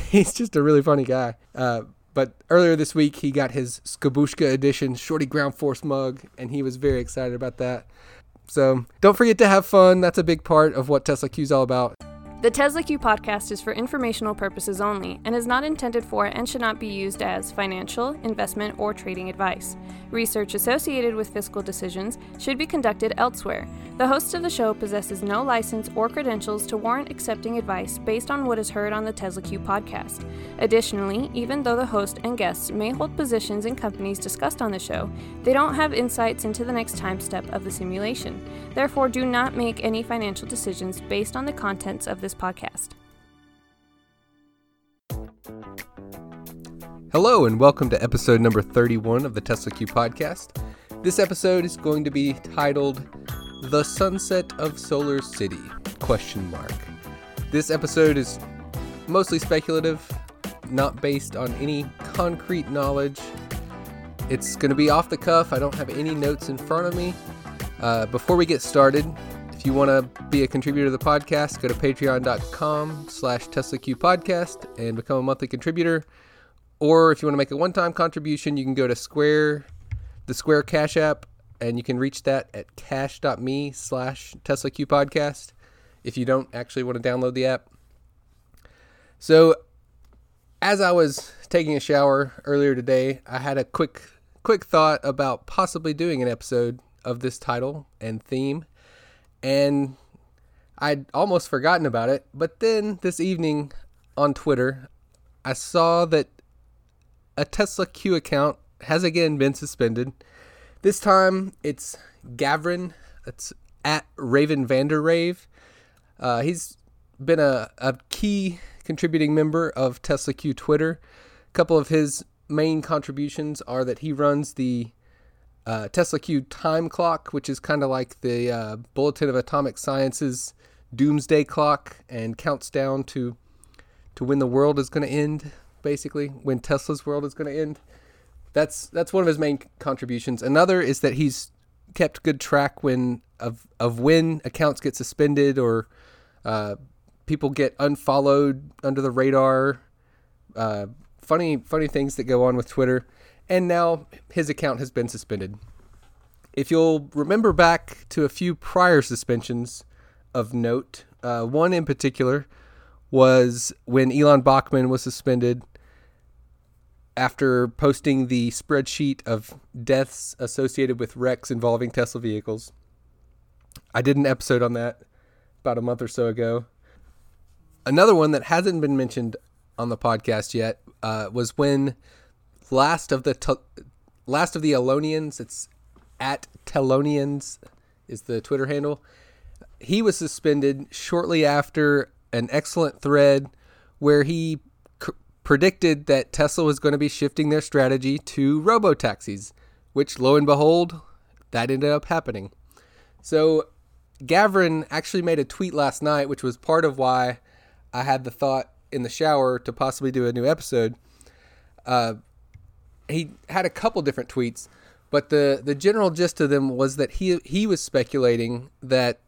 he's just a really funny guy. Uh, but earlier this week, he got his Skabushka edition Shorty Ground Force mug, and he was very excited about that. So don't forget to have fun. That's a big part of what Tesla Q is all about. The Tesla Q podcast is for informational purposes only and is not intended for and should not be used as financial, investment, or trading advice. Research associated with fiscal decisions should be conducted elsewhere. The host of the show possesses no license or credentials to warrant accepting advice based on what is heard on the Tesla Q podcast. Additionally, even though the host and guests may hold positions in companies discussed on the show, they don't have insights into the next time step of the simulation. Therefore, do not make any financial decisions based on the contents of this podcast. Hello, and welcome to episode number 31 of the Tesla Q podcast. This episode is going to be titled The Sunset of Solar City? Question mark. This episode is mostly speculative, not based on any concrete knowledge. It's going to be off the cuff. I don't have any notes in front of me. Uh, before we get started, if you want to be a contributor to the podcast, go to patreon.com slash TeslaQ podcast and become a monthly contributor. Or if you want to make a one-time contribution, you can go to Square, the Square Cash App, and you can reach that at cash.me slash TeslaQ podcast if you don't actually want to download the app. So as I was taking a shower earlier today, I had a quick quick thought about possibly doing an episode of this title and theme. And I'd almost forgotten about it, but then this evening on Twitter, I saw that a Tesla Q account has again been suspended. This time it's Gavrin. It's at Raven Vanderrave. Uh, he's been a, a key contributing member of Tesla Q Twitter. A couple of his main contributions are that he runs the uh, Tesla Q time clock, which is kind of like the uh, Bulletin of Atomic Science's doomsday clock and counts down to to when the world is going to end basically when Tesla's world is going to end. That's that's one of his main contributions. Another is that he's kept good track when of of when accounts get suspended or uh, people get unfollowed under the radar. Uh, funny funny things that go on with Twitter, and now his account has been suspended. If you'll remember back to a few prior suspensions of note, uh, one in particular was when Elon Bachman was suspended after posting the spreadsheet of deaths associated with wrecks involving Tesla vehicles. I did an episode on that about a month or so ago. Another one that hasn't been mentioned on the podcast yet uh, was when last of the te- last of the Elonians, it's at Telonians is the Twitter handle. He was suspended shortly after an excellent thread where he predicted that Tesla was going to be shifting their strategy to robo taxis, which lo and behold, that ended up happening. So Gavrin actually made a tweet last night, which was part of why I had the thought in the shower to possibly do a new episode. Uh, he had a couple different tweets, but the the general gist of them was that he he was speculating that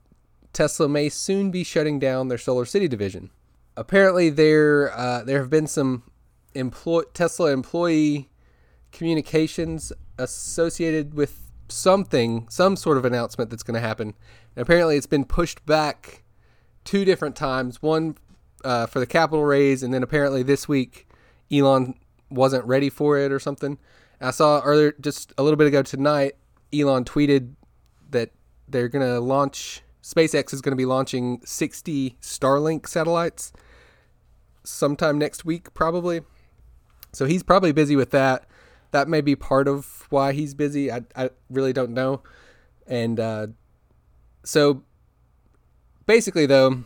Tesla may soon be shutting down their Solar City division apparently there uh, there have been some employ- Tesla employee communications associated with something, some sort of announcement that's going to happen. And apparently, it's been pushed back two different times. One uh, for the capital raise, and then apparently this week Elon wasn't ready for it or something. I saw earlier, just a little bit ago tonight, Elon tweeted that they're to launch. SpaceX is to be launching 60 Starlink satellites sometime next week, probably. So he's probably busy with that. That may be part of why he's busy. I, I really don't know. And uh, so basically, though,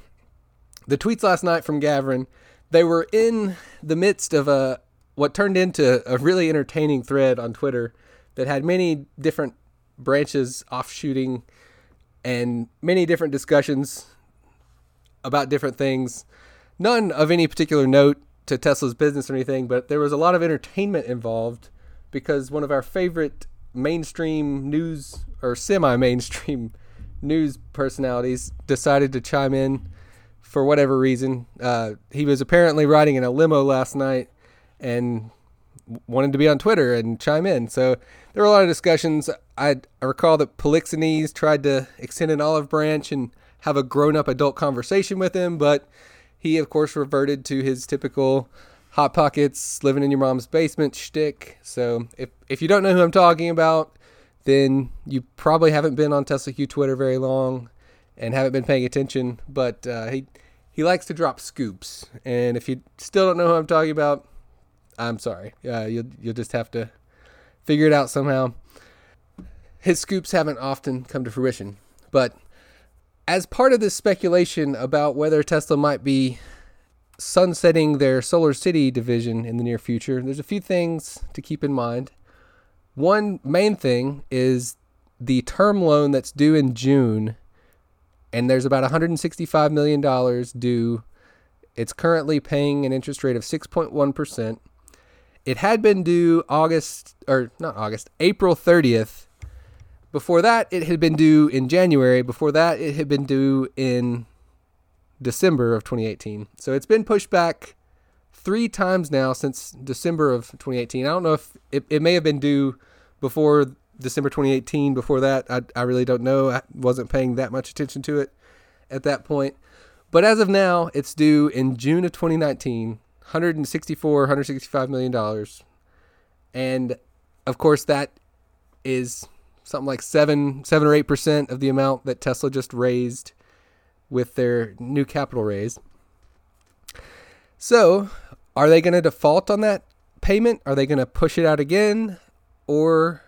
the tweets last night from Gavrin, they were in the midst of a what turned into a really entertaining thread on Twitter that had many different branches offshooting and many different discussions about different things none of any particular note to Tesla's business or anything, but there was a lot of entertainment involved because one of our favorite mainstream news or semi mainstream news personalities decided to chime in for whatever reason. Uh, he was apparently riding in a limo last night and wanted to be on Twitter and chime in. So there were a lot of discussions. I, I recall that Polixenes tried to extend an olive branch and have a grown up adult conversation with him, but he, of course, reverted to his typical Hot Pockets, living in your mom's basement shtick. So if, if you don't know who I'm talking about, then you probably haven't been on Tesla Q Twitter very long and haven't been paying attention. But uh, he he likes to drop scoops, and if you still don't know who I'm talking about, I'm sorry. Uh, you'll you'll just have to figure it out somehow. His scoops haven't often come to fruition, but as part of this speculation about whether Tesla might be sunsetting their Solar City division in the near future, there's a few things to keep in mind. One main thing is the term loan that's due in June, and there's about $165 million due. It's currently paying an interest rate of 6.1%. It had been due August, or not August, April 30th. Before that, it had been due in January. Before that, it had been due in December of 2018. So it's been pushed back three times now since December of 2018. I don't know if it, it may have been due before December 2018. Before that, I, I really don't know. I wasn't paying that much attention to it at that point. But as of now, it's due in June of 2019, 164, 165 million dollars, and of course that is something like seven, seven or eight percent of the amount that Tesla just raised with their new capital raise. So, are they going to default on that payment? Are they going to push it out again? Or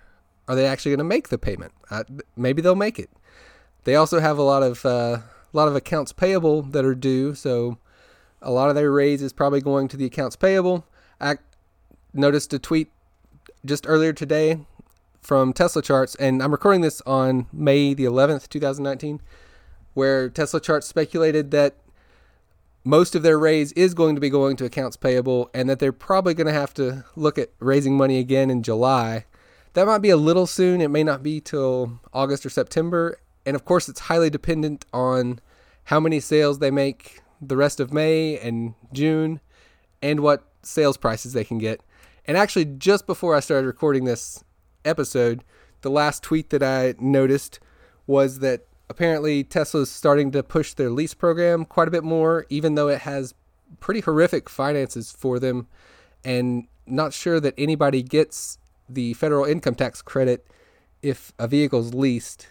are they actually going to make the payment? Uh, maybe they'll make it. They also have a lot of uh, a lot of accounts payable that are due, so a lot of their raise is probably going to the accounts payable. I noticed a tweet just earlier today from Tesla Charts, and I'm recording this on May the 11th, 2019 where Tesla Charts speculated that most of their raise is going to be going to accounts payable and that they're probably going to have to look at raising money again in July. That might be a little soon. It may not be till August or September. And of course, it's highly dependent on how many sales they make the rest of May and June and what sales prices they can get. And actually, just before I started recording this episode, the last tweet that I noticed was that apparently Tesla's starting to push their lease program quite a bit more, even though it has pretty horrific finances for them, and not sure that anybody gets the federal income tax credit if a vehicle's leased.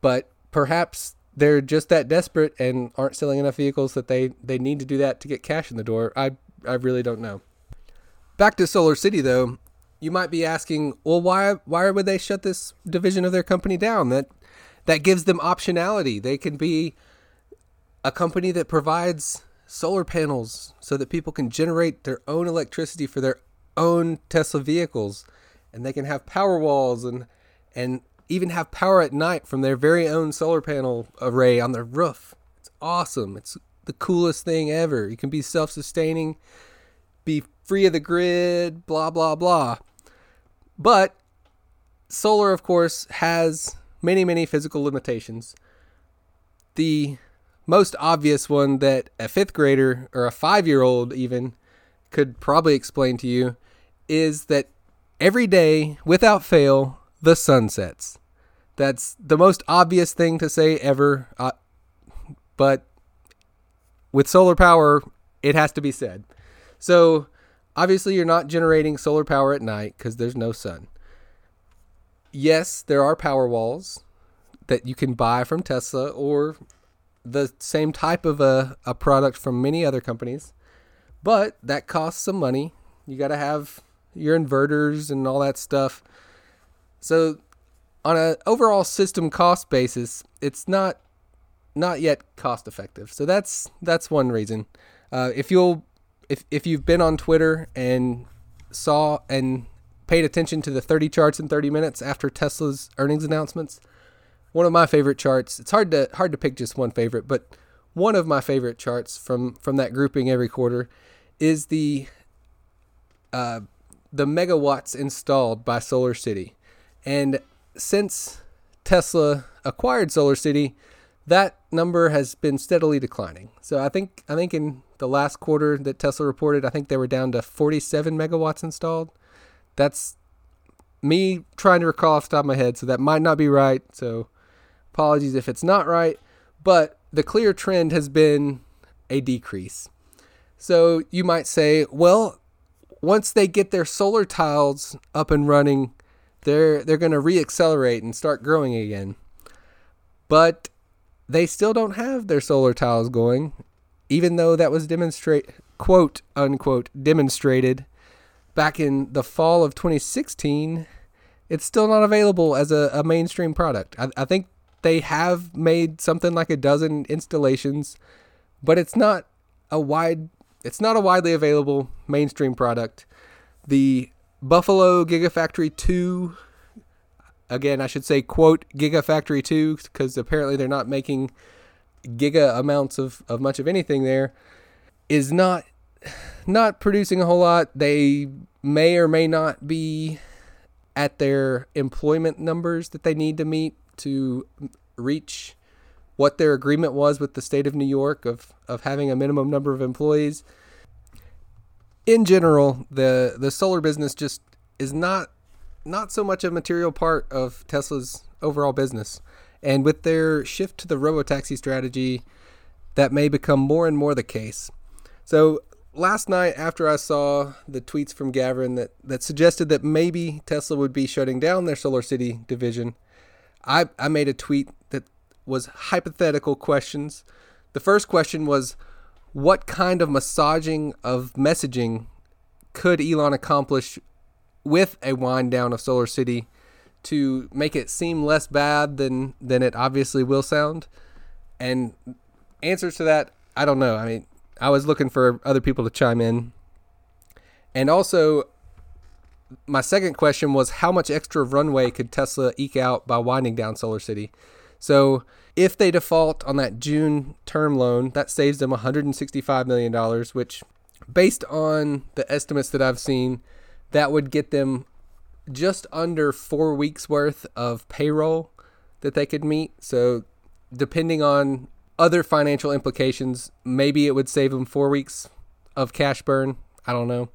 But perhaps they're just that desperate and aren't selling enough vehicles that they, they need to do that to get cash in the door. I I really don't know. Back to Solar City though, you might be asking, well, why why would they shut this division of their company down? That that gives them optionality. They can be a company that provides solar panels so that people can generate their own electricity for their own Tesla vehicles and they can have power walls and and even have power at night from their very own solar panel array on their roof. It's awesome. It's the coolest thing ever. You can be self-sustaining, be free of the grid, blah blah blah. But solar of course has many, many physical limitations. The most obvious one that a fifth grader or a five year old even could probably explain to you is that every day, without fail, the sun sets. That's the most obvious thing to say ever. Uh, but with solar power, it has to be said. So, obviously, you're not generating solar power at night because there's no sun yes, there are power walls that you can buy from Tesla or the same type of a, a product from many other companies, but that costs some money. You got to have your inverters and all that stuff. So, on an overall system cost basis, it's not not yet cost effective. So that's that's one reason. Uh, if you'll if if you've been on Twitter and saw and paid attention to the 30 charts in 30 minutes after Tesla's earnings announcements. One of my favorite charts. It's hard to hard to pick just one favorite, but one of my favorite charts from from that grouping every quarter is the uh, the megawatts installed by Solar City. And since Tesla acquired Solar City, that number has been steadily declining. So I think I think in the last quarter that Tesla reported, I think they were down to 47 megawatts installed. That's me trying to recall off the top of my head, so that might not be right. So apologies if it's not right, but the clear trend has been a decrease. So you might say, well, once they get their solar tiles up and running, they're they're going to reaccelerate and start growing again. But they still don't have their solar tiles going, even though that was demonstrate quote unquote demonstrated back in the fall of 2016. It's still not available as a, a mainstream product. I, I think they have made something like a dozen installations, but it's not a wide it's not a widely available mainstream product. The Buffalo Gigafactory 2 again, I should say quote Gigafactory 2 because apparently they're not making giga amounts of, of much of anything there is not not producing a whole lot. They may or may not be at their employment numbers that they need to meet to reach what their agreement was with the state of New York of, of having a minimum number of employees. In general, the the solar business just is not not so much a material part of Tesla's overall business. And with their shift to the robotaxi strategy, that may become more and more the case. So last night after I saw the tweets from Gavin that, that suggested that maybe Tesla would be shutting down their Solar City division, I, I made a tweet that was hypothetical questions. The first question was, what kind of massaging of messaging could Elon accomplish with a wind down of Solar City to make it seem less bad than than it obviously will sound? And answers to that, I don't know. I mean, I was looking for other people to chime in. And also, my second question was how much extra runway could Tesla eke out by winding down Solar City? So if they default on that June term loan, that saves them $165 million, which, based on the estimates that I've seen, that would get them just under four weeks worth of payroll that they could meet. So, depending on other financial implications, maybe it would save them four weeks of cash burn. I don't know.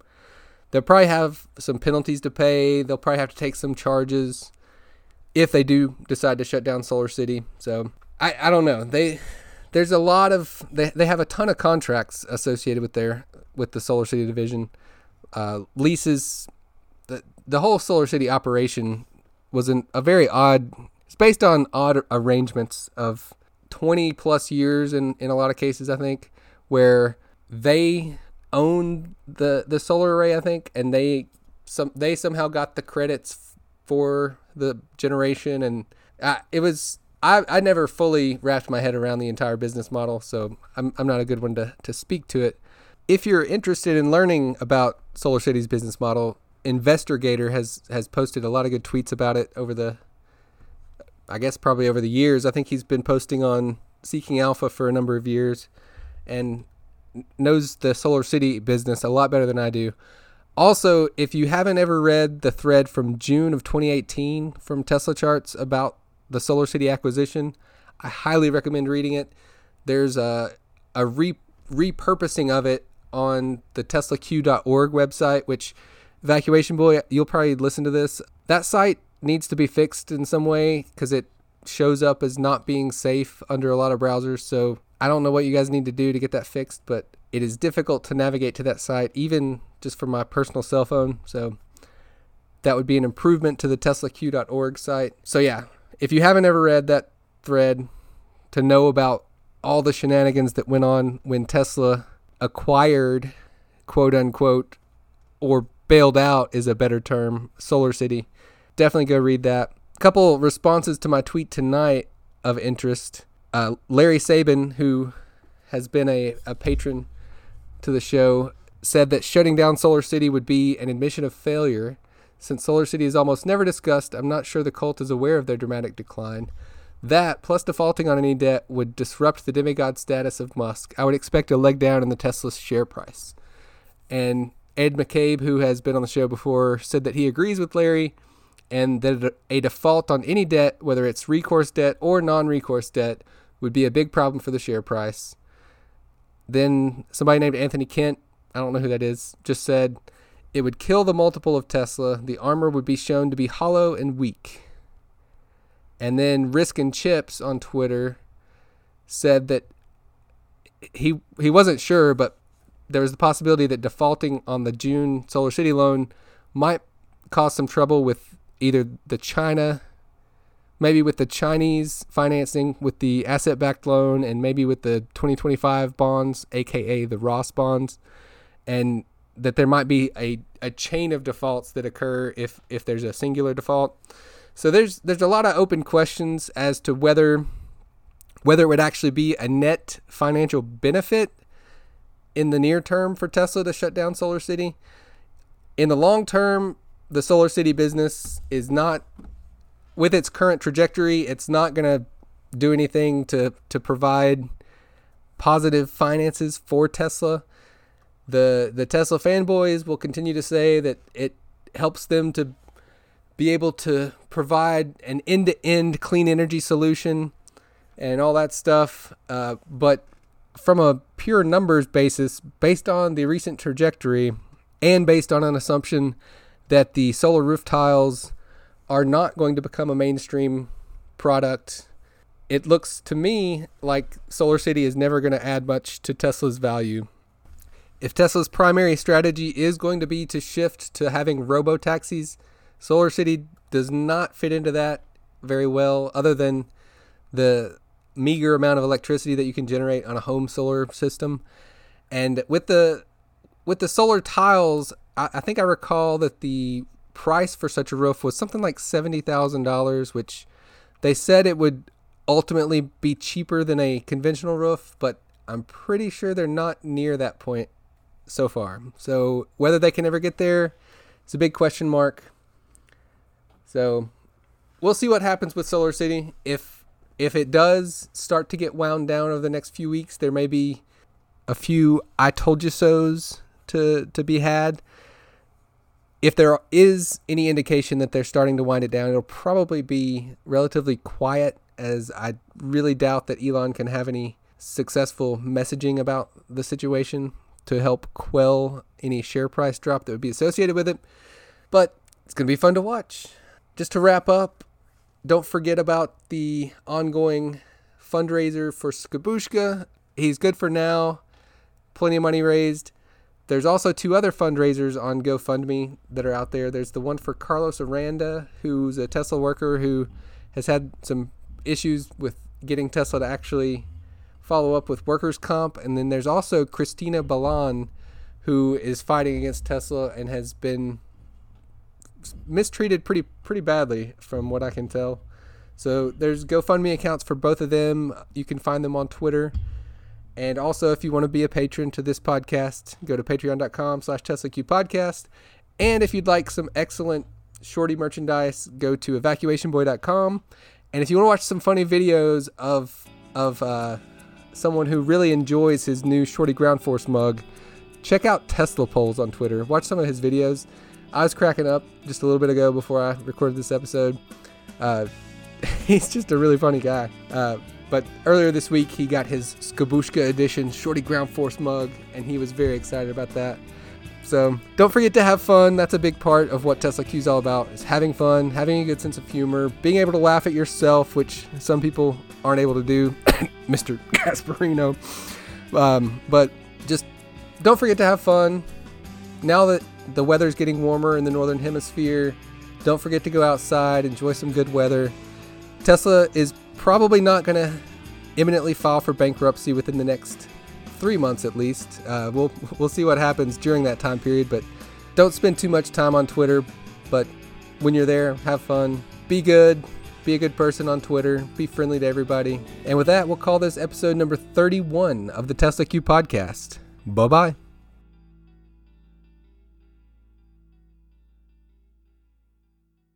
They'll probably have some penalties to pay. They'll probably have to take some charges if they do decide to shut down Solar City. So I, I don't know. They there's a lot of they, they have a ton of contracts associated with their with the Solar City division. Uh, leases the the whole Solar City operation was an, a very odd it's based on odd arrangements of 20 plus years in, in a lot of cases I think where they own the the solar array I think and they some they somehow got the credits for the generation and uh, it was I, I never fully wrapped my head around the entire business model, so I'm, I'm not a good one to, to speak to it. If you're interested in learning about Solar City's business model, Investorgator has has posted a lot of good tweets about it over the I guess probably over the years. I think he's been posting on Seeking Alpha for a number of years and knows the Solar City business a lot better than I do. Also, if you haven't ever read the thread from June of 2018 from Tesla Charts about the Solar City acquisition. I highly recommend reading it. There's a a re, repurposing of it on the TeslaQ.org website, which Evacuation Boy, you'll probably listen to this. That site needs to be fixed in some way because it shows up as not being safe under a lot of browsers. So I don't know what you guys need to do to get that fixed, but it is difficult to navigate to that site, even just from my personal cell phone. So that would be an improvement to the TeslaQ.org site. So yeah, if you haven't ever read that thread to know about all the shenanigans that went on when Tesla acquired, quote unquote, or bailed out is a better term, Solar City, definitely go read that. A couple responses to my tweet tonight of interest. Uh, Larry Sabin, who has been a, a patron to the show, said that shutting down Solar City would be an admission of failure since Solar City is almost never discussed, I'm not sure the cult is aware of their dramatic decline. That, plus defaulting on any debt, would disrupt the demigod status of Musk. I would expect a leg down in the Tesla share price. And Ed McCabe, who has been on the show before, said that he agrees with Larry and that a default on any debt, whether it's recourse debt or non recourse debt, would be a big problem for the share price. Then somebody named Anthony Kent, I don't know who that is, just said it would kill the multiple of Tesla. The armor would be shown to be hollow and weak. And then Risk and Chips on Twitter said that he he wasn't sure, but there was the possibility that defaulting on the June Solar City loan might cause some trouble with either the China, maybe with the Chinese financing with the asset backed loan, and maybe with the 2025 bonds, aka the Ross bonds, and that there might be a, a chain of defaults that occur if, if there's a singular default. So there's there's a lot of open questions as to whether whether it would actually be a net financial benefit in the near term for Tesla to shut down Solar City. In the long term, the Solar City business is not, with its current trajectory, it's not going to do anything to, to provide positive finances for Tesla. The, the Tesla fanboys will continue to say that it helps them to be able to provide an end to end clean energy solution and all that stuff. Uh, but from a pure numbers basis, based on the recent trajectory and based on an assumption that the solar roof tiles are not going to become a mainstream product, it looks to me like Solar City is never going to add much to Tesla's value. If Tesla's primary strategy is going to be to shift to having robo taxis, Solar City does not fit into that very well, other than the meager amount of electricity that you can generate on a home solar system. And with the with the solar tiles, I, I think I recall that the price for such a roof was something like seventy thousand dollars, which they said it would ultimately be cheaper than a conventional roof, but I'm pretty sure they're not near that point so far. So whether they can ever get there, it's a big question mark. So we'll see what happens with Solar City. If if it does start to get wound down over the next few weeks, there may be a few I told you so's to to be had. If there is any indication that they're starting to wind it down, it'll probably be relatively quiet as I really doubt that Elon can have any successful messaging about the situation to help quell any share price drop that would be associated with it. But it's going to be fun to watch. Just to wrap up, don't forget about the ongoing fundraiser for Skabushka. He's good for now. Plenty of money raised. There's also two other fundraisers on GoFundMe that are out there. There's the one for Carlos Aranda, who's a Tesla worker who has had some issues with getting Tesla to actually follow up with workers' comp. And then there's also Cristina Balan, who is fighting against Tesla and has been mistreated pretty pretty badly from what I can tell. So there's GoFundMe accounts for both of them. You can find them on Twitter. And also, if you want to be a patron to this podcast, go to patreon.com slash TeslaQ Podcast, And if you'd like some excellent shorty merchandise, go to evacuationboy.com. And if you want to watch some funny videos of of uh, someone who really enjoys his new Shorty Ground Force mug, check out Tesla Polls on Twitter. Watch some of his videos. I was cracking up just a little bit ago before I recorded this episode. Uh, he's just a really funny guy. Uh, but earlier this week, he got his Skabushka edition Shorty Ground Force mug, and he was very excited about that. So don't forget to have fun. That's a big part of what Tesla Q is all about: is having fun, having a good sense of humor, being able to laugh at yourself, which some people aren't able to do. Mr. Gasparino. Um, but just don't forget to have fun. Now that the weather's getting warmer in the northern hemisphere. Don't forget to go outside, enjoy some good weather. Tesla is probably not going to imminently file for bankruptcy within the next three months at least. Uh, we'll we'll see what happens during that time period, but don't spend too much time on Twitter. But when you're there, have fun, be good, be a good person on Twitter, be friendly to everybody. And with that, we'll call this episode number 31 of the Tesla Q podcast. Bye bye.